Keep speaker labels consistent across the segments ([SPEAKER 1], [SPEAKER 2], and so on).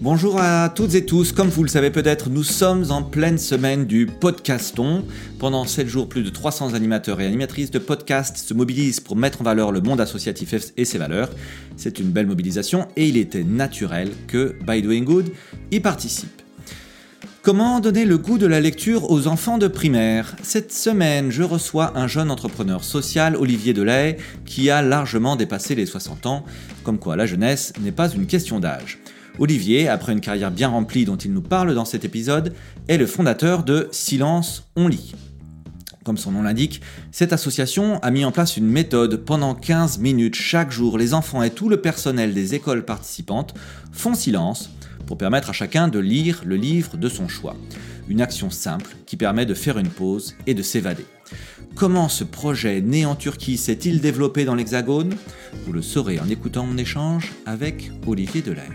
[SPEAKER 1] Bonjour à toutes et tous, comme vous le savez peut-être, nous sommes en pleine semaine du podcaston. Pendant 7 jours, plus de 300 animateurs et animatrices de podcasts se mobilisent pour mettre en valeur le monde associatif et ses valeurs. C'est une belle mobilisation et il était naturel que By Doing Good y participe. Comment donner le goût de la lecture aux enfants de primaire? Cette semaine, je reçois un jeune entrepreneur social, Olivier Delay, qui a largement dépassé les 60 ans, comme quoi la jeunesse n'est pas une question d'âge. Olivier, après une carrière bien remplie dont il nous parle dans cet épisode, est le fondateur de Silence, on lit. Comme son nom l'indique, cette association a mis en place une méthode. Pendant 15 minutes chaque jour, les enfants et tout le personnel des écoles participantes font silence pour permettre à chacun de lire le livre de son choix. Une action simple qui permet de faire une pause et de s'évader. Comment ce projet né en Turquie s'est-il développé dans l'Hexagone? Vous le saurez en écoutant mon échange avec Olivier Delay.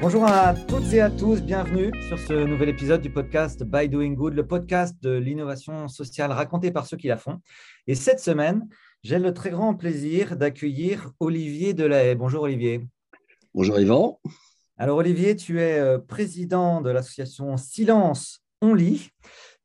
[SPEAKER 1] Bonjour à toutes et à tous, bienvenue sur ce nouvel épisode du podcast By Doing Good, le podcast de l'innovation sociale racontée par ceux qui la font. Et cette semaine, j'ai le très grand plaisir d'accueillir Olivier Delahaye. Bonjour Olivier.
[SPEAKER 2] Bonjour Yvan.
[SPEAKER 1] Alors Olivier, tu es euh, président de l'association Silence, on lit.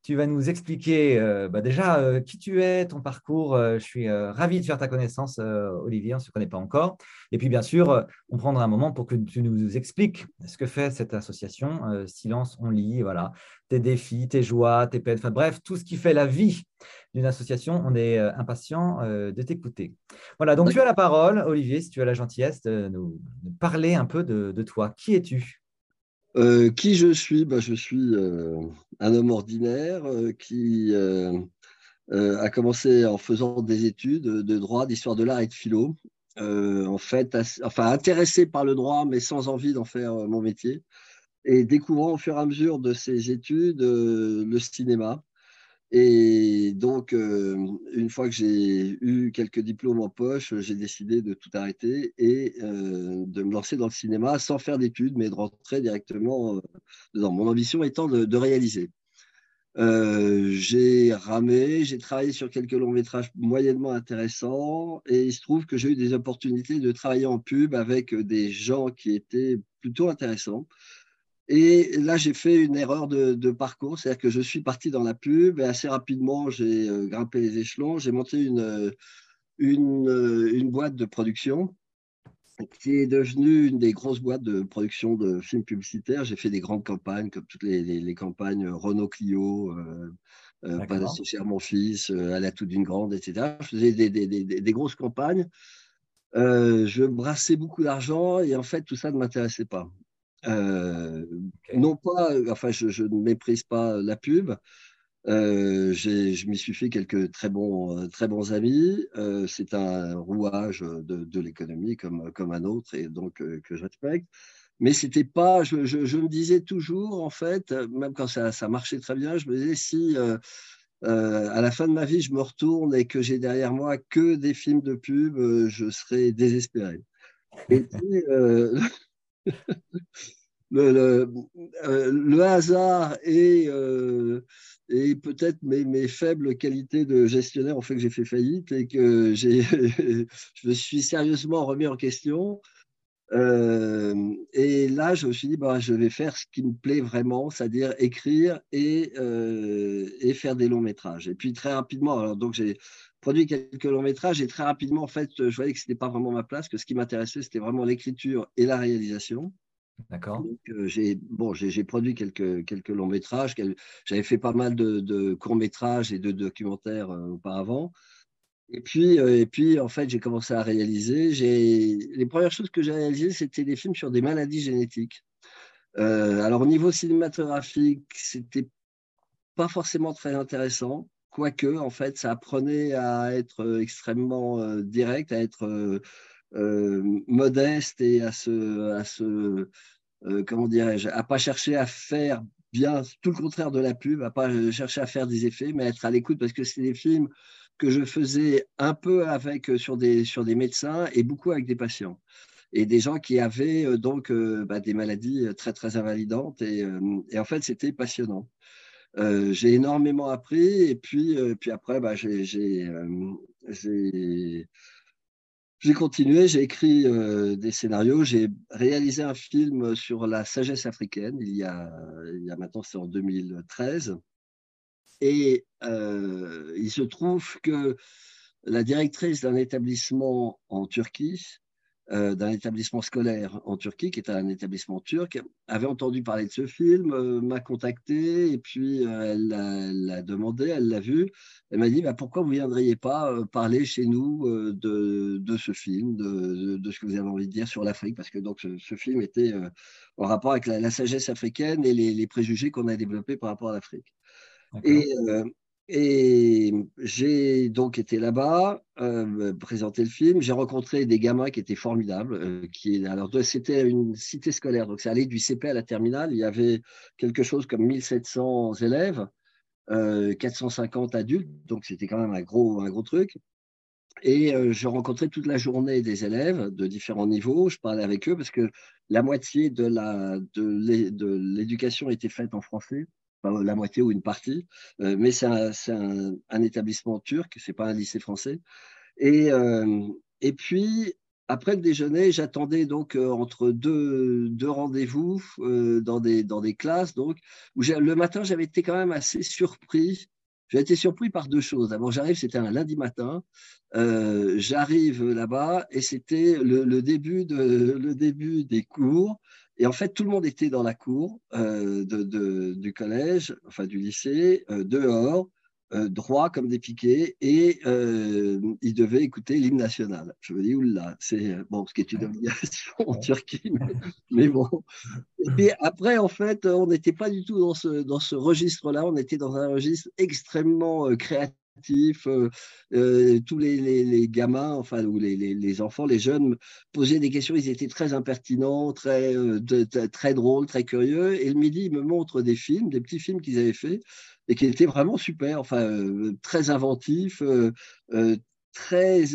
[SPEAKER 1] Tu vas nous expliquer euh, bah, déjà euh, qui tu es, ton parcours. Euh, je suis ravi de faire ta connaissance, Olivier, on ne se connaît pas encore. Et puis, bien sûr, on prendra un moment pour que tu nous expliques ce que fait cette association. Silence, on lit, voilà, tes défis, tes joies, tes peines, enfin bref, tout ce qui fait la vie d'une association. On est impatient de t'écouter. Voilà, donc tu as la parole, Olivier, si tu as la gentillesse de nous parler un peu de toi. Qui es-tu?
[SPEAKER 2] Euh, qui je suis? Bah, Je suis euh, un homme ordinaire euh, qui a commencé en faisant des études de droit, d'histoire de l'art et de philo. en fait, enfin intéressé par le droit, mais sans envie d'en faire mon métier. Et découvrant au fur et à mesure de ces études le cinéma. Et donc, euh, une fois que j'ai eu quelques diplômes en poche, j'ai décidé de tout arrêter et euh, de me lancer dans le cinéma sans faire d'études, mais de rentrer directement euh, dedans. Mon ambition étant de, réaliser. J'ai ramé, j'ai travaillé sur quelques longs métrages moyennement intéressants et il se trouve que j'ai eu des opportunités de travailler en pub avec des gens qui étaient plutôt intéressants. Et là, j'ai fait une erreur de, parcours, c'est-à-dire que je suis parti dans la pub et assez rapidement, j'ai euh, grimpé les échelons. J'ai monté une, euh, une, euh, une, boîte de production qui est devenue une des grosses boîtes de production de films publicitaires. J'ai fait des grandes campagnes, comme toutes les, les, campagnes Renault Clio, Pas d'associer mon fils, À la toute d'une grande, etc. Je faisais des, des, des grosses campagnes. je brassais beaucoup d'argent et en fait, tout ça ne m'intéressait pas. Euh, non pas, enfin, je, ne méprise pas la pub. Euh, je m'y suis fait quelques très bons, très bons amis. Euh, c'est un rouage de, l'économie comme, comme un autre et donc que je respecte. Mais c'était pas, je, me disais toujours, en fait, même quand ça, ça marchait très bien, je me disais si à la fin de ma vie je me retourne et que j'ai derrière moi que des films de pub, je serais désespéré. Et puis, le, euh, le, hasard et, euh, et peut-être mes, mes, faibles qualités de gestionnaire ont fait que j'ai fait faillite et que je me suis sérieusement remis en question. Euh, et là, je me suis dit, bah, je vais faire ce qui me plaît vraiment, c'est-à-dire écrire et, et, faire des longs métrages. Et puis très rapidement, alors donc j'ai produit quelques longs métrages et très rapidement, en fait, je voyais que ce n'était pas vraiment ma place, que ce qui m'intéressait, c'était vraiment l'écriture et la réalisation.
[SPEAKER 1] D'accord.
[SPEAKER 2] Euh, j'ai bon, j'ai produit quelques, quelques longs métrages. J'avais fait pas mal de, courts métrages et de documentaires euh, auparavant. Et puis, euh, et puis, en fait, j'ai commencé à réaliser. Les premières choses que j'ai réalisées, c'était des films sur des maladies génétiques. alors, au niveau cinématographique, c'était pas forcément très intéressant, quoique, en fait, ça apprenait à être extrêmement direct, à être modeste et à se, à se euh, comment dirais-je, à pas chercher à faire bien tout le contraire de la pub, à pas chercher à faire des effets, mais être à l'écoute parce que c'est des films que je faisais un peu avec euh, sur des sur des médecins et beaucoup avec des patients et des gens qui avaient donc bah, des maladies très très invalidantes et, et en fait c'était passionnant. j'ai énormément appris et puis, puis après, bah, j'ai j'ai continué, j'ai écrit des scénarios, j'ai réalisé un film sur la sagesse africaine il y a, il y a maintenant, c'est en 2013. Et il se trouve que la directrice d'un établissement en Turquie, euh, d'un établissement scolaire en Turquie, qui est un établissement turc, avait entendu parler de ce film, euh, m'a contacté, et puis euh, elle l'a demandé, elle l'a vu. Elle m'a dit bah, Pourquoi vous ne viendriez pas parler chez nous de, de, ce film, de, de, ce que vous avez envie de dire sur l'Afrique? Parce que donc, ce, film était en rapport avec la, sagesse africaine et les, les préjugés qu'on a développés par rapport à l'Afrique. Et, et j'ai donc été là-bas, euh, présenter le film. J'ai rencontré des gamins qui étaient formidables. Euh, alors, c'était une cité scolaire, donc ça allait du CP à la terminale. Il y avait quelque chose comme 1700 élèves, 450 euh, adultes, donc c'était quand même un gros, un gros truc. Et je rencontrais toute la journée des élèves de différents niveaux. Je parlais avec eux parce que la moitié de l'éducation était faite en français la moitié ou une partie, euh, mais c'est un, établissement turc, c'est pas un lycée français. Et, euh, et puis, après le déjeuner, j'attendais donc euh, entre deux, deux rendez-vous dans, des, dans des classes. Donc, le matin, j'avais été quand même assez surpris. J'ai été surpris par deux choses. D'abord, j'arrive, c'était un lundi matin. j'arrive là-bas et c'était le, de, le début des cours. Et en fait, tout le monde était dans la cour euh, de, du collège, enfin du lycée, euh, dehors, euh, droit comme des piquets, et ils devaient écouter l'hymne national. Je me dis, oula, c'est bon, ce qui est une obligation en Turquie, mais, bon. Et après, en fait, on n'était pas du tout dans ce, dans ce registre-là, on était dans un registre extrêmement créatif euh, euh, tous les, gamins, enfin, ou les, enfants, les jeunes posaient des questions, ils étaient très impertinents, très, euh, drôles, très curieux. Et le midi, ils me montrent des films, des petits films qu'ils avaient faits et qui étaient vraiment super, enfin, très inventifs, très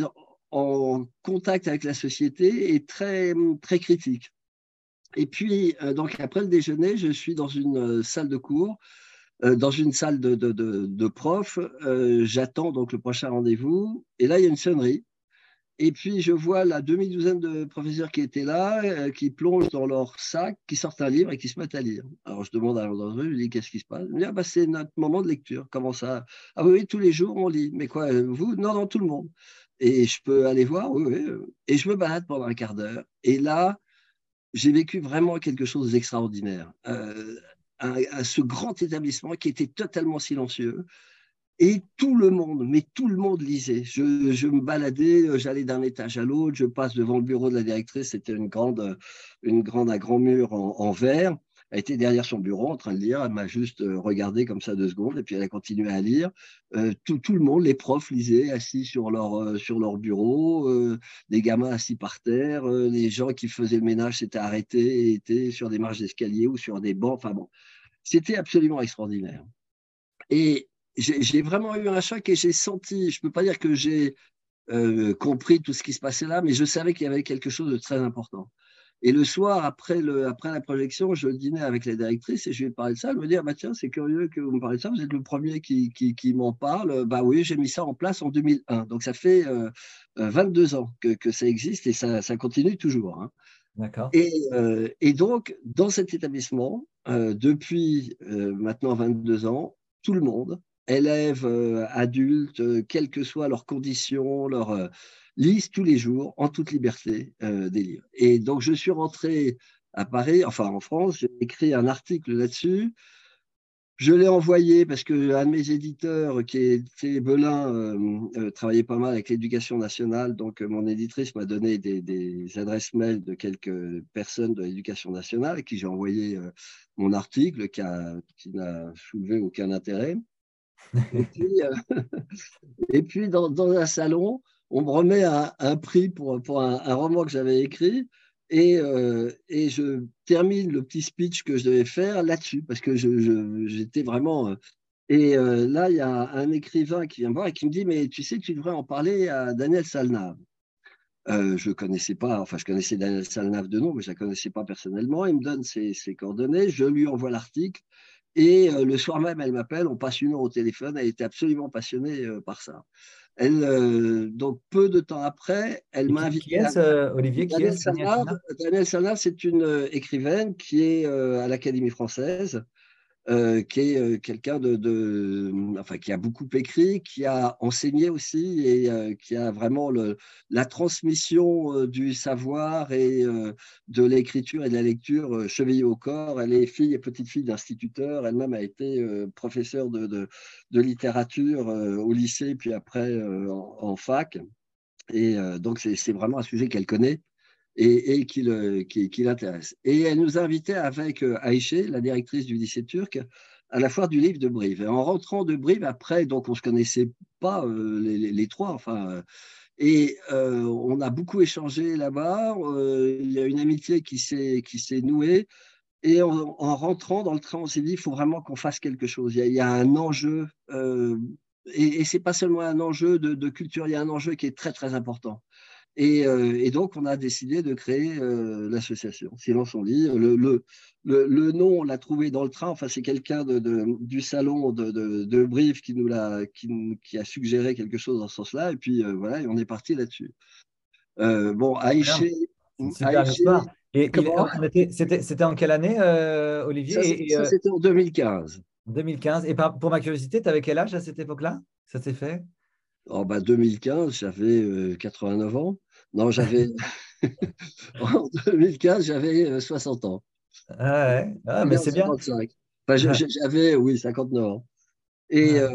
[SPEAKER 2] en contact avec la société et très, très critiques. Et puis, donc après le déjeuner, je suis dans une salle de cours dans une salle de, de, profs. Euh, j'attends donc le prochain rendez-vous. Et là, il y a une sonnerie. Et puis, je vois la demi-douzaine de professeurs qui étaient là, euh, qui plongent dans leur sac, qui sortent un livre et qui se mettent à lire. Alors, je demande à l'un d'entre eux, je dis, qu'est-ce qui se passe? Il me dit, ah, bah, c'est notre moment de lecture. Comment ça? Ah oui, tous les jours, on lit. Mais quoi, vous? Non, non, tout le monde. Et je peux aller voir? Oui, oui. Et je me balade pendant un quart d'heure. Et là, j'ai vécu vraiment quelque chose d'extraordinaire à, ce grand établissement qui était totalement silencieux. Et tout le monde, mais tout le monde lisait. Je, me baladais, j'allais d'un étage à l'autre, je passe devant le bureau de la directrice, c'était une grande, une grande, un grand mur en, verre. Elle était derrière son bureau en train de lire, elle m'a juste euh, regardé comme ça deux secondes, et puis elle a continué à lire. Euh, tout, le monde, les profs lisaient assis sur leur, euh, sur bureau, des gamins assis par terre, les gens qui faisaient le ménage s'étaient arrêtés et étaient sur des marches d'escalier ou sur des bancs. Enfin bon, c'était absolument extraordinaire. Et j'ai vraiment eu un choc et j'ai senti, je ne peux pas dire que j'ai compris tout ce qui se passait là, mais je savais qu'il y avait quelque chose de très important. Et le soir, après, le, après la projection, je dînais avec la directrice et je lui ai parlé de ça. Elle me dit ah bah tiens, c'est curieux que vous me parlez de ça, vous êtes le premier qui, qui, m'en parle. Bah oui, j'ai mis ça en place en 2001. Donc ça fait 22 euh, euh, ans que, que, ça existe et ça, ça continue toujours. Hein. D'accord. Et, et, donc, dans cet établissement, euh, depuis euh, maintenant 22 ans, tout le monde, élèves, euh, adultes, quelles que soient leurs conditions, leur, lisent tous les jours, en toute liberté, des livres. Et donc, je suis rentré à Paris, enfin en France, j'ai écrit un article là-dessus je l'ai envoyé parce que un de mes éditeurs, qui était Belin, euh, euh, travaillait pas mal avec l'éducation nationale. Donc, euh, mon éditrice m'a donné des, adresses mail de quelques personnes de l'éducation nationale à qui j'ai envoyé mon article qui, n'a soulevé aucun intérêt. et puis, dans, un salon, on me remet un, prix pour, un, roman que j'avais écrit. Euh, et, je termine le petit speech que je devais faire là-dessus, parce que j'étais vraiment... Euh, et euh, là, il y a un écrivain qui vient me voir et qui me dit, mais tu sais, tu devrais en parler à Daniel Salnave. je connaissais pas, enfin, je connaissais Daniel Salnave de nom, mais je ne la connaissais pas personnellement. Il me donne ses, coordonnées, je lui envoie l'article. Et le soir même, elle m'appelle, on passe une heure au téléphone, elle était absolument passionnée par ça. Elle, donc peu de temps après, elle m'a invité.
[SPEAKER 1] Qui est Olivier Qui est
[SPEAKER 2] Daniel Sanard, c'est une écrivaine qui est à l'Académie française euh, qui est euh, quelqu'un de, enfin, qui a beaucoup écrit, qui a enseigné aussi et euh, qui a vraiment la transmission du savoir et de l'écriture et de la lecture chevillée au corps. Elle est fille et petite fille d'instituteur. Elle-même a été professeure de, littérature au lycée, puis après en, fac. Et donc, c'est vraiment un sujet qu'elle connaît et, qui, l'intéresse. Et elle nous a invités avec euh, Aïché, la directrice du lycée turc, à la foire du livre de Brive. Et en rentrant de Brive, après, donc on ne se connaissait pas euh, les, trois, enfin, euh, et on a beaucoup échangé là-bas. il y a une amitié qui s'est nouée. Et en, rentrant dans le train, on s'est dit, il faut vraiment qu'on fasse quelque chose. Il y a, un enjeu, et, et ce n'est pas seulement un enjeu de, culture, il y a un enjeu qui est très, très important. Euh, et, donc, on a décidé de créer euh, l'association Silence on lit. Le, le, le, nom, on l'a trouvé dans le train. Enfin, c'est quelqu'un de, du salon de, de, Brive qui nous l'a, qui, qui, a suggéré quelque chose dans ce sens-là. Et puis, euh, voilà, et on est parti là-dessus. bon, Aïché.
[SPEAKER 1] Et c'était, en quelle année, Olivier?
[SPEAKER 2] C'était en 2015.
[SPEAKER 1] 2015. Et pour ma curiosité, tu avais quel âge à cette époque-là? Ça s'est fait?
[SPEAKER 2] En bah, 2015, j'avais 89 ans. Non, j'avais. en 2015, j'avais 60 euh, ans.
[SPEAKER 1] Ah ouais, ah, mais c'est bien.
[SPEAKER 2] j'avais, oui, 59 ans. Et, euh,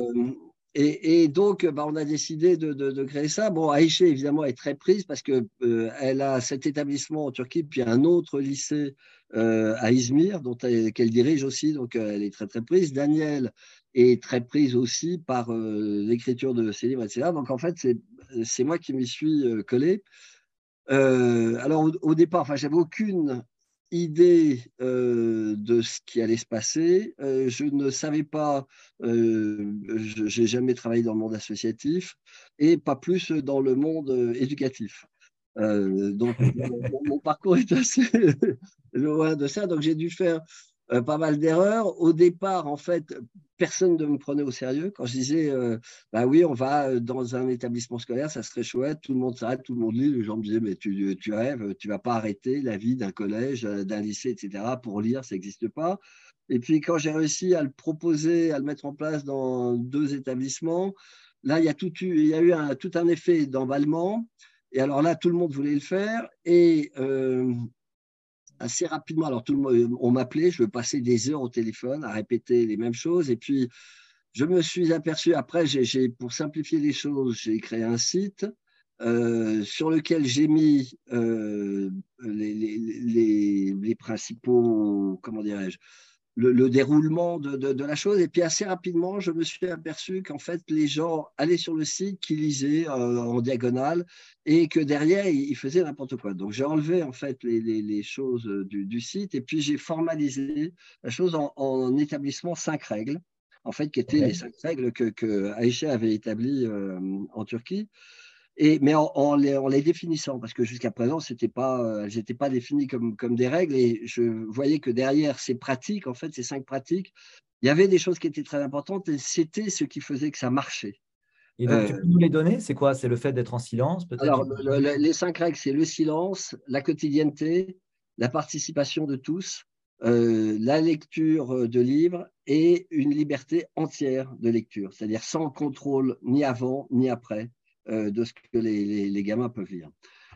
[SPEAKER 2] et, et, donc, bah, on a décidé de, de, créer ça. Bon, Aïché, évidemment, est très prise parce qu'elle euh, elle a cet établissement en Turquie, puis un autre lycée à Izmir, dont qu'elle dirige aussi, donc elle est très, très prise. Daniel est très prise aussi par l'écriture de ses livres, etc. Donc, en fait, c'est moi qui m'y suis collé. Euh, alors au, départ, enfin, j'avais aucune idée euh, de ce qui allait se passer. Euh, je ne savais pas, je n'ai jamais travaillé dans le monde associatif et pas plus dans le monde éducatif. donc mon, parcours est assez loin de ça. Donc j'ai dû faire pas mal d'erreurs. Au départ, en fait, personne ne me prenait au sérieux. Quand je disais, euh, bah oui, on va euh, dans un établissement scolaire, ça serait chouette, tout le monde s'arrête, tout le monde lit. Les gens me disaient, mais tu, tu rêves, tu vas pas arrêter la vie d'un collège, euh, d'un lycée, etc. pour lire, ça n'existe pas. Et puis quand j'ai réussi à le proposer, à le mettre en place dans deux établissements, là, il y a, tout, il y a eu un, tout un effet d'emballement. Et alors là, tout le monde voulait le faire. Et assez rapidement. Alors, tout le monde, on m'appelait, je passais des heures au téléphone à répéter les mêmes choses. Et puis, je me suis aperçu, après, j'ai, pour simplifier les choses, j'ai créé un site euh, sur lequel j'ai mis euh, les, les, les, principaux, comment dirais-je, le, déroulement de, la chose. Et puis assez rapidement, je me suis aperçu qu'en fait, les gens allaient sur le site, qui lisaient euh, en diagonale et que derrière, ils, faisaient n'importe quoi. Donc j'ai enlevé en fait les, choses du, site et puis j'ai formalisé la chose en, établissement cinq règles, en fait, qui étaient les cinq règles que, que Aïcha avait établies euh, en Turquie mais en, les, définissant, parce que jusqu'à présent, c'était pas, elles euh, n'étaient pas définies comme, comme des règles, et je voyais que derrière ces pratiques, en fait, ces cinq pratiques, il y avait des choses qui étaient très importantes, et c'était ce qui faisait que ça marchait.
[SPEAKER 1] Et donc, tu peux nous les donner? C'est quoi? C'est le fait d'être en silence
[SPEAKER 2] Alors, les cinq règles, c'est le silence, la quotidienneté, la participation de tous, euh, la lecture de livres et une liberté entière de lecture, c'est-à-dire sans contrôle ni avant ni après. Euh, de ce que les, gamins peuvent lire.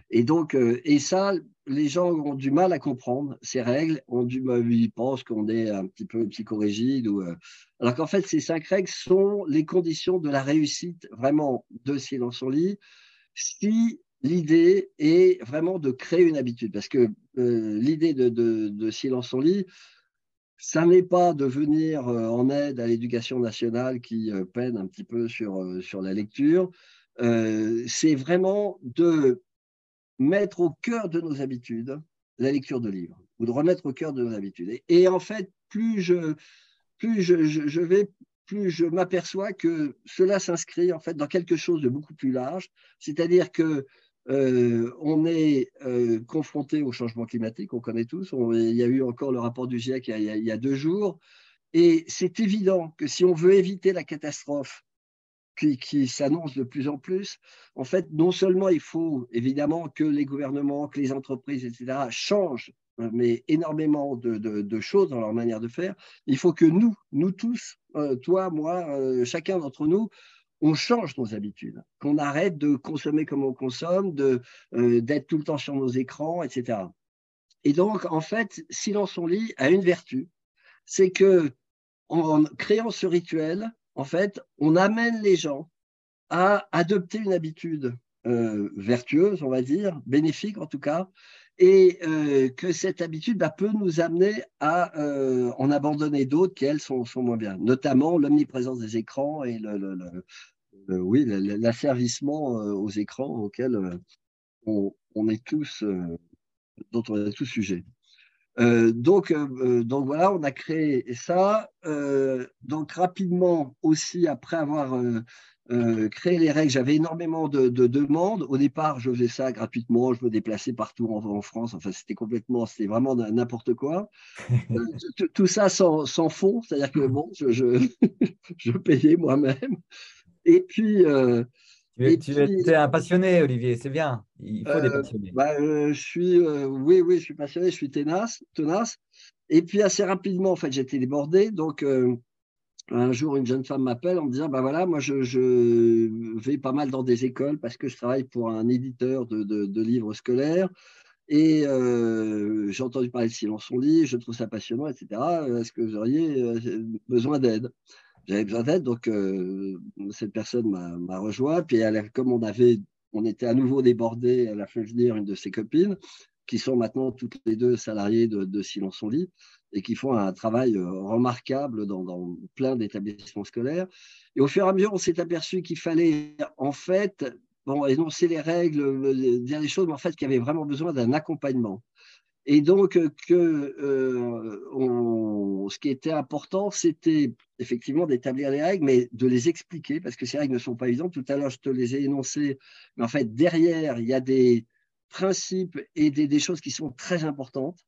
[SPEAKER 2] Et donc, euh, et ça, les gens ont du mal à comprendre ces règles, ont du ils pensent qu'on est un petit peu psychorigide. Ou, euh, alors qu'en fait, ces cinq règles sont les conditions de la réussite vraiment de Silence en lit, si l'idée est vraiment de créer une habitude. Parce que l'idée de, de, Silence en lit, ça n'est pas de venir en aide à l'éducation nationale qui peine un petit peu sur, sur la lecture, euh, c'est vraiment de mettre au cœur de nos habitudes la lecture de livres, ou de remettre au cœur de nos habitudes. Et, en fait, plus je, plus je, vais, plus je m'aperçois que cela s'inscrit en fait dans quelque chose de beaucoup plus large, c'est-à-dire que euh, on est euh, confronté au changement climatique, on connaît tous. il y a eu encore le rapport du GIEC il y a, deux jours. Et c'est évident que si on veut éviter la catastrophe qui, qui s'annonce de plus en plus, en fait, non seulement il faut évidemment que les gouvernements, que les entreprises, etc., changent euh, mais énormément de, choses dans leur manière de faire. Il faut que nous, nous tous, euh, toi, moi, euh, chacun d'entre nous, on change nos habitudes, qu'on arrête de consommer comme on consomme, d'être tout le temps sur nos écrans, etc. Et donc, en fait, Silence on lit a une vertu, c'est que en créant ce rituel, en fait, on amène les gens à adopter une habitude vertueuse, on va dire, bénéfique en tout cas, et euh, que cette habitude bah, peut nous amener à euh, en abandonner d'autres qui, elles, sont, moins bien, notamment l'omniprésence des écrans et l'asservissement euh, aux écrans auxquels on, est tous, dont on est tous sujets. Donc, donc voilà, on a créé ça. donc rapidement aussi, après avoir euh, créer les règles. J'avais énormément de, demandes. Au départ, je faisais ça gratuitement. Je me déplaçais partout en, France. Enfin, c'était complètement, c'était vraiment n'importe quoi. Euh, tout ça sans, sans fond. C'est-à-dire que bon, je, je, payais moi-même. Et puis.
[SPEAKER 1] Euh, tu, es, un passionné, Olivier, c'est bien. Il faut des passionnés.
[SPEAKER 2] Bah, je suis, oui, oui, je suis passionné, je suis tenace, tenace. Et puis assez rapidement, en fait, j'étais débordé. Donc, un jour, une jeune femme m'appelle en me disant, bah voilà, moi je, vais pas mal dans des écoles parce que je travaille pour un éditeur de, livres scolaires et euh, j'ai entendu parler de Silence on lit, je trouve ça passionnant, etc. Est-ce que vous auriez euh, besoin d'aide? J'avais besoin d'aide, donc euh, cette personne m'a rejoint. Puis elle, comme on avait, on était à nouveau débordé, elle a fait venir une de ses copines qui sont maintenant toutes les deux salariées de, Silence on lit et qui font un travail euh, remarquable dans, plein d'établissements scolaires. Et au fur et à mesure, on s'est aperçu qu'il fallait en fait bon, énoncer les règles, dire les choses, mais en fait qu'il y avait vraiment besoin d'un accompagnement. Et donc, euh, euh, ce qui était important, c'était effectivement d'établir les règles, mais de les expliquer, parce que ces règles ne sont pas évidentes. Tout à l'heure, je te les ai énoncées, mais en fait, derrière, il y a des principes et des choses qui sont très importantes.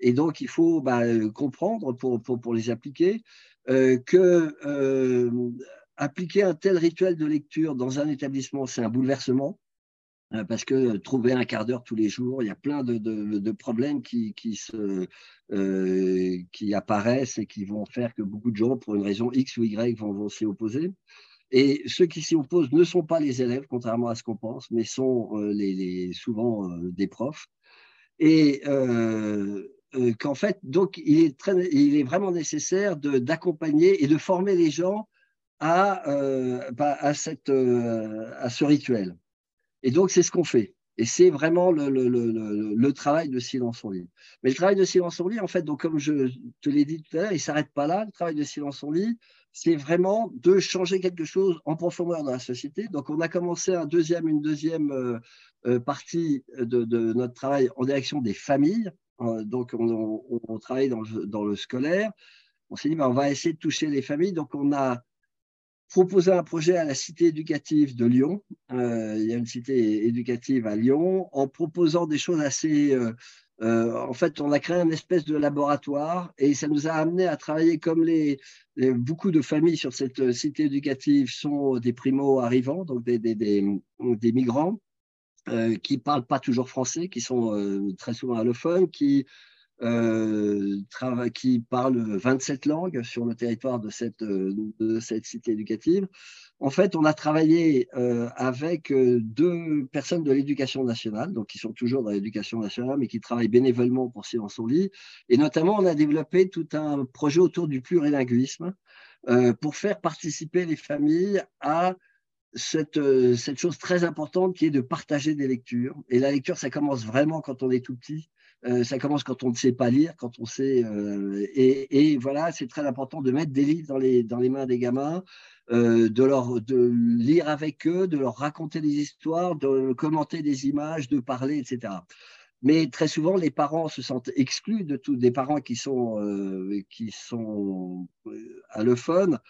[SPEAKER 2] Et donc, il faut bah, euh, comprendre pour, les appliquer euh, que appliquer un tel rituel de lecture dans un établissement, c'est un bouleversement. Parce que trouver un quart d'heure tous les jours, il y a plein de, problèmes qui, qui, se, qui apparaissent et qui vont faire que beaucoup de gens, pour une raison X ou Y, vont, s'y opposer. Et ceux qui s'y opposent ne sont pas les élèves, contrairement à ce qu'on pense, mais sont les, souvent des profs. Et euh, qu'en fait, donc, il est, vraiment nécessaire d'accompagner et de former les gens à, euh, bah, euh, ce rituel. Et donc, c'est ce qu'on fait. Et c'est vraiment le, le, le, le, travail de silence en lit. Mais le travail de silence en lit, en fait, donc, comme je te l'ai dit tout à l'heure, il ne s'arrête pas là. Le travail de silence en lit, c'est vraiment de changer quelque chose en profondeur dans la société. Donc, on a commencé un deuxième, une deuxième partie de, notre travail en direction des familles. Euh, donc, on, travaille dans le, scolaire. On s'est dit, ben, on va essayer de toucher les familles. Donc, on a proposé un projet à la cité éducative de Lyon. Euh, il y a une cité éducative à Lyon, en proposant des choses assez. Euh, en fait, on a créé un espèce de laboratoire et ça nous a amené à travailler comme les, beaucoup de familles sur cette cité éducative sont des primo-arrivants, donc des, des migrants. Euh, qui parlent pas toujours français, qui sont euh, très souvent allophones, qui, euh, qui parlent 27 langues sur le territoire de cette, de cette cité éducative. En fait, on a travaillé avec deux personnes de l'éducation nationale, donc qui sont toujours dans l'éducation nationale, mais qui travaillent bénévolement pour Silence au lit. Et notamment, on a développé tout un projet autour du plurilinguisme pour faire participer les familles à cette, euh, cette chose très importante qui est de partager des lectures. Et la lecture, ça commence vraiment quand on est tout petit. Euh, ça commence quand on ne sait pas lire, quand on sait. Euh, et, voilà, c'est très important de mettre des livres dans les, dans les mains des gamins, euh, de, leur, de lire avec eux, de leur raconter des histoires, de commenter des images, de parler, etc. Mais très souvent, les parents se sentent exclus de tout, des parents qui sont, qui sont allophones.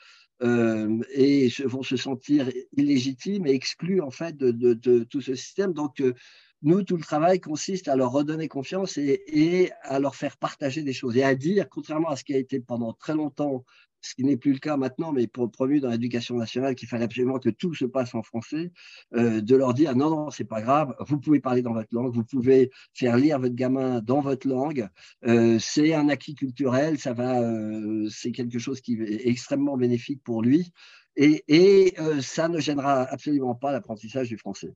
[SPEAKER 2] Euh, et vont se sentir illégitimes et exclus en fait de, tout ce système. Donc, euh, nous, tout le travail consiste à leur redonner confiance et, à leur faire partager des choses et à dire, contrairement à ce qui a été pendant très longtemps, ce qui n'est plus le cas maintenant, mais pour, promu dans l'éducation nationale, qu'il fallait absolument que tout se passe en français, euh, de leur dire non, non, c'est pas grave, vous pouvez parler dans votre langue, vous pouvez faire lire votre gamin dans votre langue, euh, c'est un acquis culturel, ça va, euh, c'est quelque chose qui est extrêmement bénéfique pour lui, et, ça ne gênera absolument pas l'apprentissage du français.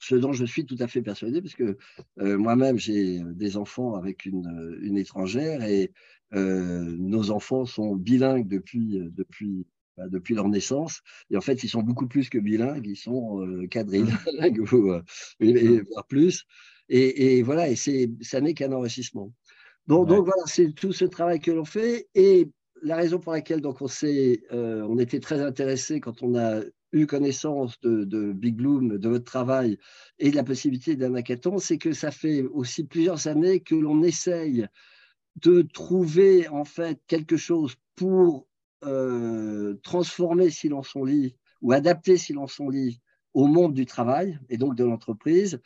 [SPEAKER 2] Ce dont je suis tout à fait persuadé, parce que moi-même, j'ai des enfants avec une, une étrangère et euh, nos enfants sont bilingues depuis, depuis, bah, depuis leur naissance. Et en fait, ils sont beaucoup plus que bilingues, ils sont euh, quadrilingues, ou, voire plus. Et, et, voilà, et ça n'est qu'un enrichissement. Donc, donc voilà, c'est tout ce travail que l'on fait. Et la raison pour laquelle donc on, on était très intéressé quand on a eu connaissance de, Big Bloom, de votre travail et de la possibilité d'un hackathon, c'est que ça fait aussi plusieurs années que l'on essaye de trouver en fait quelque chose pour euh, transformer Silence son lit ou adapter Silence son lit au monde du travail et donc de l'entreprise,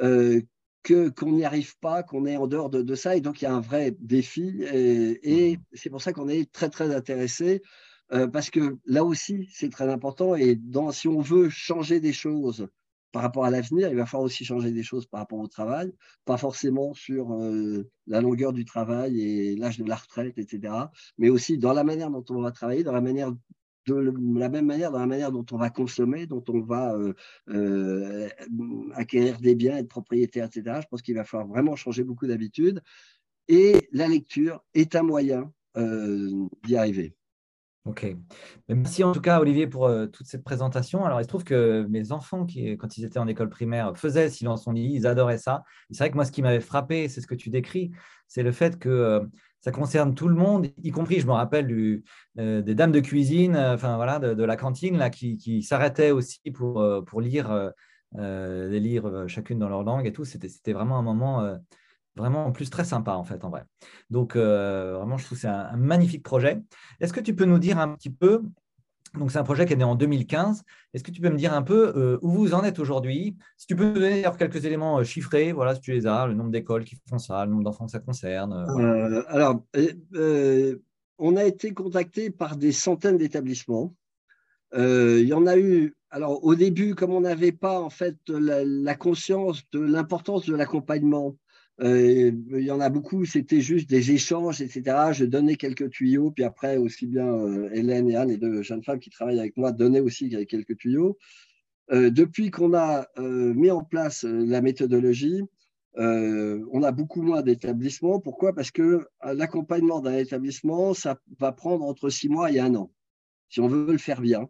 [SPEAKER 2] euh, que qu'on n'y arrive pas, qu'on est en dehors de, ça. Et donc, il y a un vrai défi. Et, et c'est pour ça qu'on est très, très intéressé euh, parce que là aussi, c'est très important. Et si on veut changer des choses par rapport à l'avenir, il va falloir aussi changer des choses par rapport au travail, pas forcément sur euh, la longueur du travail et l'âge de la retraite, etc., mais aussi dans la manière dont on va travailler, dans la manière de la même manière, dans la manière dont on va consommer, dont on va euh, acquérir des biens, être propriétaire, etc. Je pense qu'il va falloir vraiment changer beaucoup d'habitudes. Et la lecture est un moyen d'y arriver.
[SPEAKER 1] Ok. Merci en tout cas, Olivier, pour euh, toute cette présentation. Alors, il se trouve que mes enfants, qui, quand ils étaient en école primaire, faisaient Silence son lit, ils adoraient ça. C'est vrai que moi, ce qui m'avait frappé, c'est ce que tu décris, c'est le fait que euh, ça concerne tout le monde, y compris, je me rappelle, euh, des dames de cuisine, enfin voilà, de, la cantine, là, qui, qui s'arrêtaient aussi pour, pour lire des livres, chacune dans leur langue et tout. C'était vraiment un moment Vraiment, en plus, très sympa, en fait, en vrai. Donc, euh, vraiment, je trouve que c'est un, magnifique projet. Est-ce que tu peux nous dire un petit peu, donc c'est un projet qui est né en 2015, est-ce que tu peux me dire un peu euh, où vous en êtes aujourd'hui? Si tu peux donner quelques éléments euh, chiffrés, voilà, si tu les as, le nombre d'écoles qui font ça, le nombre d'enfants que ça concerne.
[SPEAKER 2] alors, on a été contacté par des centaines d'établissements. il y en a eu alors, au début, comme on n'avait pas en fait la conscience de l'importance de l'accompagnement euh, il y en a beaucoup, c'était juste des échanges, etc. Je donnais quelques tuyaux, puis après, aussi bien euh, Hélène et Anne, les deux jeunes femmes qui travaillent avec moi, donnaient aussi quelques tuyaux. Euh, depuis qu'on a mis en place la méthodologie, on a beaucoup moins d'établissements. Pourquoi? Parce que l'accompagnement d'un établissement, ça va prendre entre six mois et un an, si on veut le faire bien.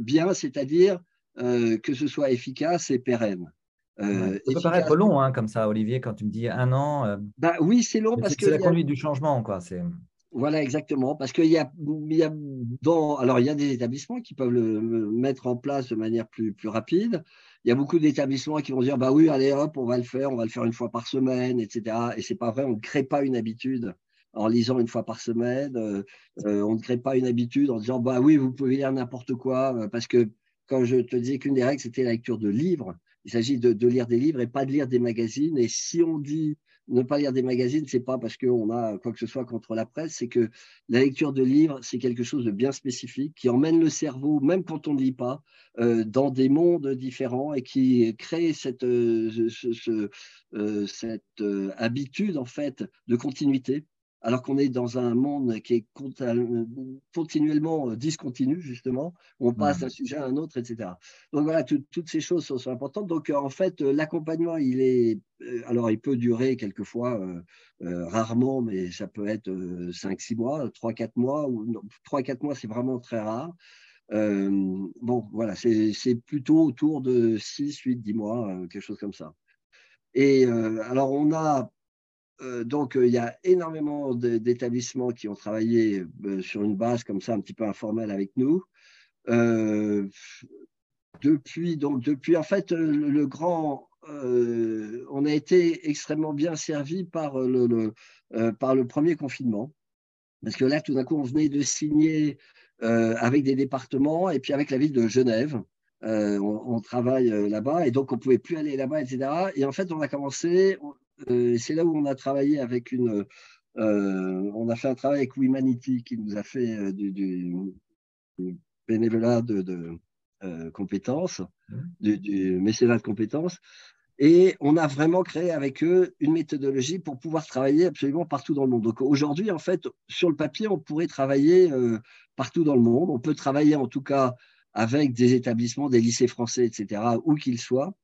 [SPEAKER 2] bien, c'est-à-dire que ce soit efficace et pérenne.
[SPEAKER 1] Euh, ça peut paraître long, hein, comme ça, Olivier, quand tu me dis un an. Euh,
[SPEAKER 2] bah, oui, c'est long parce que.
[SPEAKER 1] C'est la conduite du changement, quoi.
[SPEAKER 2] Voilà, exactement. Parce qu'il y a, il y a dans, alors il y a des établissements qui peuvent le, mettre en place de manière plus, plus rapide. Il y a beaucoup d'établissements qui vont dire, bah oui, allez hop, on va le faire, on va le faire une fois par semaine, etc. Et c'est pas vrai, on ne crée pas une habitude en lisant une fois par semaine. Euh, on ne crée pas une habitude en disant, bah oui, vous pouvez lire n'importe quoi, parce que quand je te disais qu'une des règles, c'était la lecture de livres, il s'agit de, lire des livres et pas de lire des magazines. Et si on dit ne pas lire des magazines, c'est pas parce qu'on a quoi que ce soit contre la presse, c'est que la lecture de livres, c'est quelque chose de bien spécifique qui emmène le cerveau, même quand on ne lit pas, euh, dans des mondes différents et qui crée cette, euh, euh, cette habitude en fait de continuité alors qu'on est dans un monde qui est continuellement euh, discontinu, justement, on passe d'un sujet à un autre, etc. Donc voilà, toutes ces choses sont, importantes. Donc en fait, euh, l'accompagnement, il est, euh, alors il peut durer quelquefois, rarement, mais ça peut être 5-6 mois, 3-4 mois, ou 3-4 mois, c'est vraiment très rare. bon, voilà, c'est plutôt autour de 6, 8, 10 mois, quelque chose comme ça. Et alors, on a euh, donc, euh, il y a énormément d'établissements qui ont travaillé euh, sur une base comme ça, un petit peu informelle avec nous. depuis, donc, depuis, en fait, le, grand, on a été extrêmement bien servi par le, par le premier confinement. Parce que là, tout d'un coup, on venait de signer avec des départements et puis avec la ville de Genève on, travaille là-bas et donc on ne pouvait plus aller là-bas, etc. Et en fait, on a commencé, c'est là où on a travaillé avec une. on a fait un travail avec Humanity qui nous a fait du, bénévolat de, compétences, mmh. du, du mécénat de compétences. Et on a vraiment créé avec eux une méthodologie pour pouvoir travailler absolument partout dans le monde. Donc aujourd'hui, en fait, sur le papier, on pourrait travailler euh, partout dans le monde. On peut travailler en tout cas avec des établissements, des lycées français, etc., où qu'ils soient.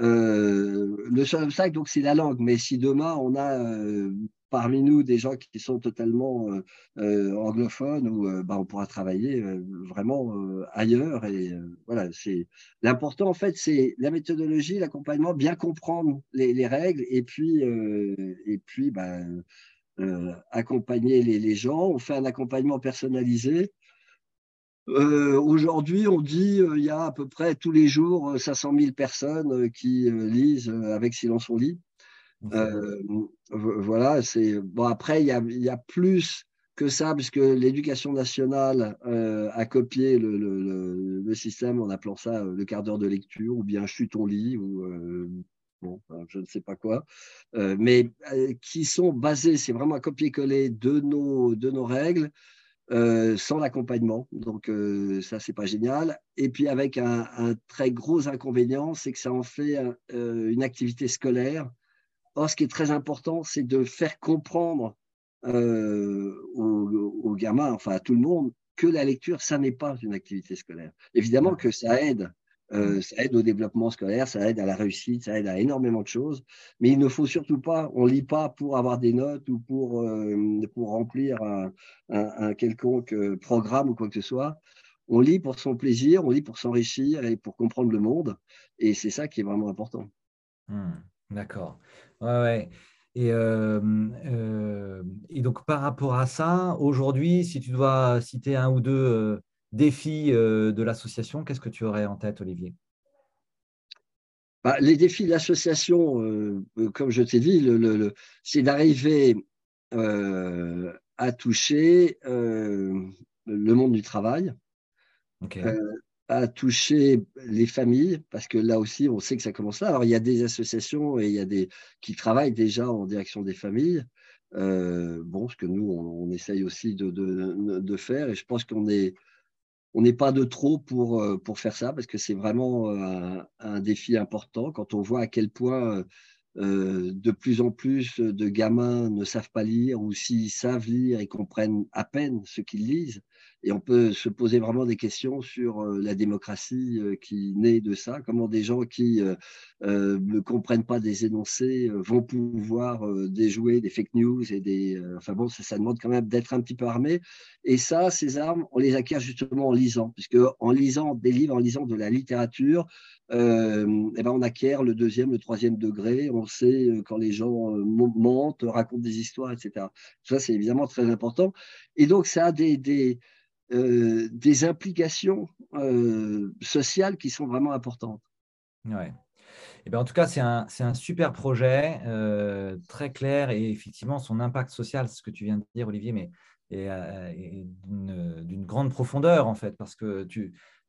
[SPEAKER 2] Euh, le seul obstacle, donc, c'est la langue. Mais si demain, on a euh, parmi nous des gens qui sont totalement euh, anglophones ou euh, bah, on pourra travailler vraiment ailleurs et voilà c'est l'important en fait c'est la méthodologie l'accompagnement bien comprendre les, règles et puis et puis bah, accompagner les, gens on fait un accompagnement personnalisé Aujourd'hui, on dit il y a à peu près tous les jours 500 000 personnes qui lisent avec Silence on lit. Euh, voilà, c'est bon. Après, il y a, plus que ça, puisque l'éducation nationale euh, a copié le, système en appelant ça euh, le quart d'heure de lecture, ou bien chute ton lit, ou bon, je ne sais pas quoi, mais qui sont basés, c'est vraiment un copier-coller de nos, de nos règles. Sans l'accompagnement. Donc, ça, c'est pas génial. Et puis, avec un, très gros inconvénient, c'est que ça en fait une activité scolaire Or, ce qui est très important, c'est de faire comprendre euh, aux, gamins, enfin à tout le monde, que la lecture, ça n'est pas une activité scolaire. Évidemment que ça aide, euh, ça aide au développement scolaire, ça aide à la réussite, ça aide à énormément de choses, mais il ne faut surtout pas, on ne lit pas pour avoir des notes ou pour, euh, pour remplir un, quelconque programme ou quoi que ce soit. On lit pour son plaisir, on lit pour s'enrichir et pour comprendre le monde, et c'est ça qui est vraiment important.
[SPEAKER 1] Hmm. D'accord. Ouais, ouais. Et, euh, et, donc, par rapport à ça, aujourd'hui, si tu dois citer un ou deux défis de l'association, qu'est-ce que tu aurais en tête, Olivier?
[SPEAKER 2] Bah, Les défis de l'association, comme je t'ai dit, le, c'est d'arriver à toucher le monde du travail. À toucher les familles, parce que là aussi, on sait que ça commence là. Alors, il y a des associations et il y a des qui travaillent déjà en direction des familles. Euh, bon, ce que nous, on, essaye aussi de, de, de, faire, et je pense qu'on est on n'est pas de trop pour, euh, pour faire ça, parce que c'est vraiment un, un, défi important quand on voit à quel point euh, de plus en plus de gamins ne savent pas lire, ou s'ils savent lire, ils comprennent à peine ce qu'ils lisent. Et on peut se poser vraiment des questions sur euh, la démocratie euh, qui naît de ça, comment des gens qui euh, ne comprennent pas des énoncés vont pouvoir déjouer des fake news et des. Enfin bon, ça, demande quand même d'être un petit peu armé. Et ça, ces armes, on les acquiert justement en lisant, puisque en lisant des livres, en lisant de la littérature, euh, eh ben on acquiert le deuxième, le troisième degré. On sait quand les gens mentent, racontent des histoires, etc. Ça, c'est évidemment très important. Et donc, ça a des, des, euh, des implications euh, sociales qui sont vraiment importantes.
[SPEAKER 1] Ouais. Et eh bien, en tout cas, c'est un, un, super projet, euh, très clair et effectivement, son impact social, c'est ce que tu viens de dire, Olivier, mais est, d'une grande profondeur en fait, parce que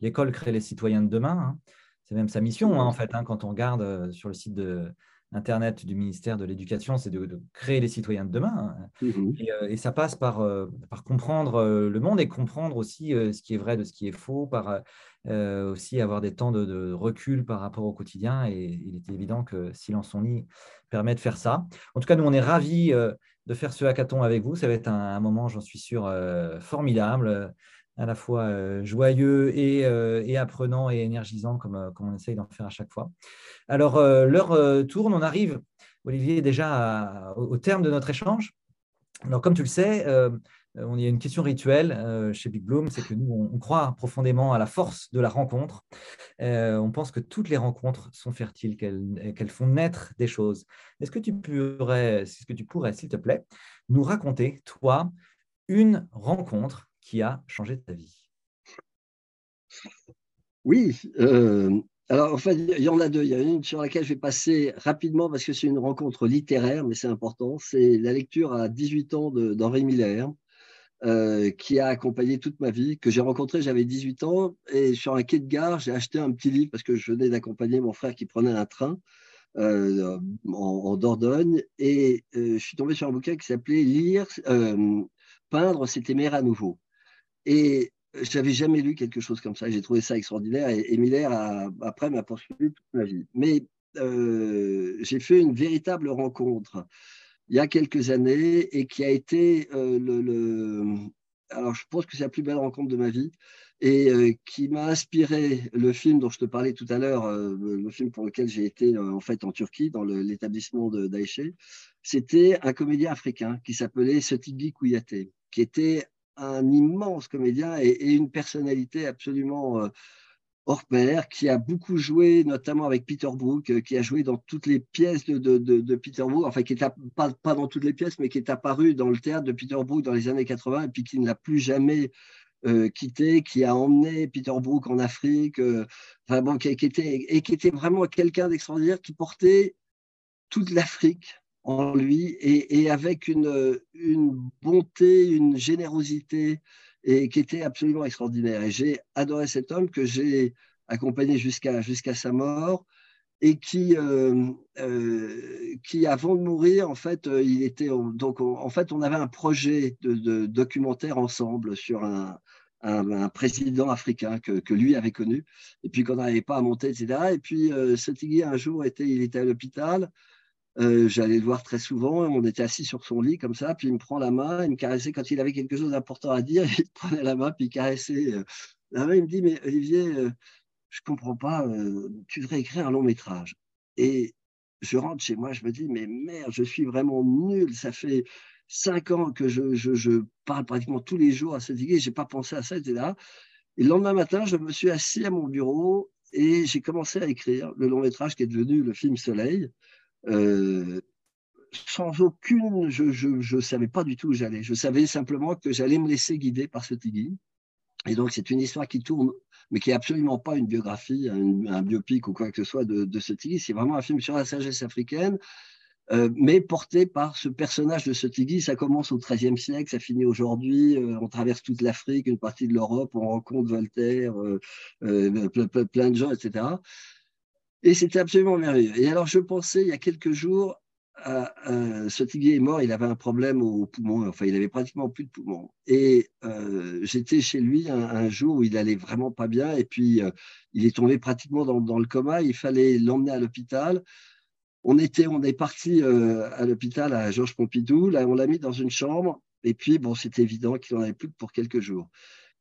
[SPEAKER 1] l'école crée les citoyens de demain. Hein. C'est même sa mission hein, en fait, hein, quand on regarde sur le site de, Internet du ministère de l'Éducation, c'est de, créer les citoyens de demain. Hein. Mmh euh, et, ça passe par, euh, par comprendre euh, le monde et comprendre aussi ce qui est vrai de ce qui est faux, par aussi avoir des temps de, recul par rapport au quotidien. Et il est évident que Silence on lit permet de faire ça. En tout cas, nous, on est ravis de faire ce hackathon avec vous. Ça va être un moment, j'en suis sûr, formidable à la fois euh, joyeux euh, et, apprenant et énergisant comme, euh, comme on essaye d'en faire à chaque fois. Alors, l'heure tourne, on arrive, Olivier, déjà au, terme de notre échange. Alors, comme tu le sais, on y a une question rituelle chez Big Bloom, c'est que nous, on, croit profondément à la force de la rencontre. on pense que toutes les rencontres sont fertiles, qu'elles font naître des choses. Est-ce que tu pourrais, est-ce que tu pourrais, s'il te plaît, nous raconter, toi, une rencontre qui a changé ta vie?
[SPEAKER 2] Oui. Euh, alors, en fait, il y en a deux. Il y en a une sur laquelle je vais passer rapidement parce que c'est une rencontre littéraire, mais c'est important. C'est la lecture à 18 ans d'Henri Miller. euh, qui a accompagné toute ma vie, que j'ai rencontré, j'avais 18 ans, et sur un quai de gare, j'ai acheté un petit livre parce que je venais d'accompagner mon frère qui prenait un train euh, en, Dordogne, et euh, je suis tombé sur un bouquin qui s'appelait Lire, peindre, c'est aimer à nouveau. Et j'avais jamais lu quelque chose comme ça, j'ai trouvé ça extraordinaire, et, Miller, après, m'a poursuivi toute ma vie. Mais j'ai fait une véritable rencontre il y a quelques années et qui a été euh, le, Alors, je pense que c'est la plus belle rencontre de ma vie et euh, qui m'a inspiré le film dont je te parlais tout à l'heure, euh, le film pour lequel j'ai été en fait en Turquie, dans l'établissement de d'Aïché. C'était un comédien africain qui s'appelait Sotigui Kouyaté, qui était un immense comédien et, une personnalité absolument hors qui a beaucoup joué, notamment avec Peter Brook, euh, qui a joué dans toutes les pièces de, Peter Brook, enfin qui est pas, dans toutes les pièces, mais qui est apparu dans le théâtre de Peter Brook dans les années 80 et puis qui ne l'a plus jamais euh, quitté, qui a emmené Peter Brook en Afrique, euh, et qui était vraiment quelqu'un d'extraordinaire, qui portait toute l'Afrique en lui et, avec une, bonté, une générosité et qui était absolument extraordinaire. Et j'ai adoré cet homme que j'ai accompagné jusqu'à sa mort et qui, euh, euh, qui avant de mourir, en fait, euh, il était donc en fait, on avait un projet de, documentaire ensemble sur un, un, président africain que, lui avait connu, et puis qu'on n'arrivait pas à monter, etc. Et puis, euh, un jour, était, il était à l'hôpital, euh, j'allais le voir très souvent, on était assis sur son lit comme ça, puis il me prend la main, il me caressait quand il avait quelque chose d'important à dire, il prenait la main, puis il caressait euh, la il me dit, mais Olivier, euh, je comprends pas, tu devrais écrire un long métrage. Et je rentre chez moi, je me dis, mais merde, je suis vraiment nul, ça fait cinq ans que je, je, parle pratiquement tous les jours à cette idée, je n'ai pas pensé à ça, etc. Et le lendemain matin, je me suis assis à mon bureau et j'ai commencé à écrire le long métrage qui est devenu le film Soleil. Euh, sans aucune, je ne savais pas du tout où j'allais. Je savais simplement que j'allais me laisser guider par ce Tigui. Et donc, c'est une histoire qui tourne, mais qui n'est absolument pas une biographie, un, biopic ou quoi que ce soit de, ce Tigui. C'est vraiment un film sur la sagesse africaine, euh, mais porté par ce personnage de ce Tigui. Ça commence au XIIIe siècle, ça finit aujourd'hui. Euh, on traverse toute l'Afrique, une partie de l'Europe, on rencontre Voltaire, plein de gens, etc. Et c'était absolument merveilleux. Et alors, je pensais, il y a quelques jours, à, ce Tigui est mort, il avait un problème au poumon, enfin, il avait pratiquement plus de poumons. Et euh, j'étais chez lui un, jour où il allait vraiment pas bien, et puis euh, il est tombé pratiquement dans, le coma, il fallait l'emmener à l'hôpital. On, était, on est parti euh, à l'hôpital à Georges Pompidou, là, on l'a mis dans une chambre, et puis, bon, c'était évident qu'il n'en avait plus que pour quelques jours.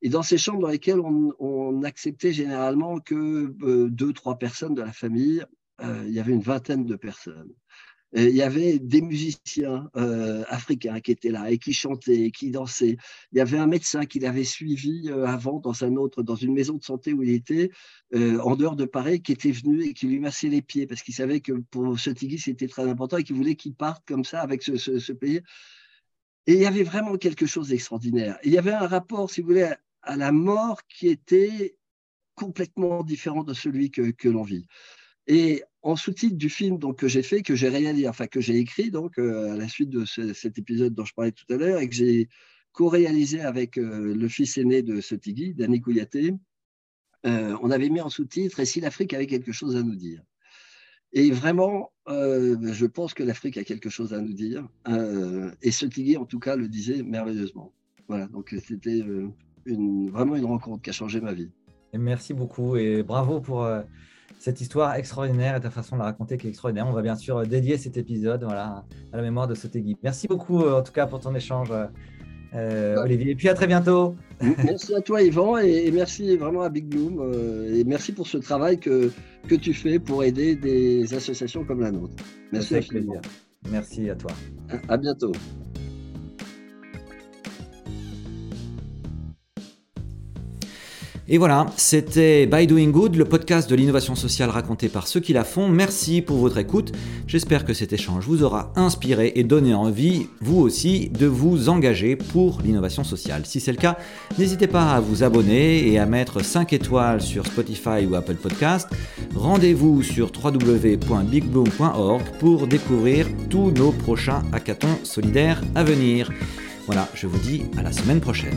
[SPEAKER 2] Et dans ces chambres dans lesquelles on, acceptait généralement que euh, deux, trois personnes de la famille, euh, il y avait une vingtaine de personnes. il y avait des musiciens euh, africains qui étaient là et qui chantaient, qui dansaient. Il y avait un médecin qui l'avait suivi avant dans un autre, dans une maison de santé où il était, en dehors de Paris, qui était venu et qui lui massait les pieds parce qu'il savait que pour ce Tigui c'était très important et qu'il voulait qu'il parte comme ça avec ce pays. Et il y avait vraiment quelque chose d'extraordinaire. Il y avait un rapport, si vous voulez, à la mort qui était complètement différent de celui que, que l'on vit. Et en sous-titre du film donc, que j'ai fait, que j'ai réalisé, enfin que j'ai écrit donc, euh, à la suite de cet épisode dont je parlais tout à l'heure et que j'ai co-réalisé avec euh, le fils aîné de ce Tigui, Danny euh, on avait mis en sous-titre « Et si l'Afrique avait quelque chose à nous dire ?» Et vraiment, je pense que l'Afrique a quelque chose à nous dire. et ce Tigui, en tout cas, le disait merveilleusement. Voilà, donc c'était vraiment une rencontre qui a changé ma vie.
[SPEAKER 1] Et merci beaucoup et bravo pour euh, cette histoire extraordinaire et ta façon de la raconter qui est extraordinaire. On va bien sûr dédier cet épisode voilà, à la mémoire de Sotegui. Merci beaucoup euh, en tout cas pour ton échange, euh, Olivier. Et puis à très bientôt.
[SPEAKER 2] Merci à toi, Yvan, et, merci vraiment à Big Bloom. et merci pour ce travail que, que tu fais pour aider des associations comme la nôtre.
[SPEAKER 1] Merci. Avec plaisir. Merci à toi.
[SPEAKER 2] à bientôt.
[SPEAKER 3] Et voilà, c'était By Doing Good, le podcast de l'innovation sociale raconté par ceux qui la font. Merci pour votre écoute. J'espère que cet échange vous aura inspiré et donné envie, vous aussi, de vous engager pour l'innovation sociale. Si c'est le cas, n'hésitez pas à vous abonner et à mettre 5 étoiles sur Spotify ou Apple Podcast. Rendez-vous sur www.bigbloom.org pour découvrir tous nos prochains hackathons solidaires à venir.
[SPEAKER 1] Voilà, je vous dis à la semaine prochaine.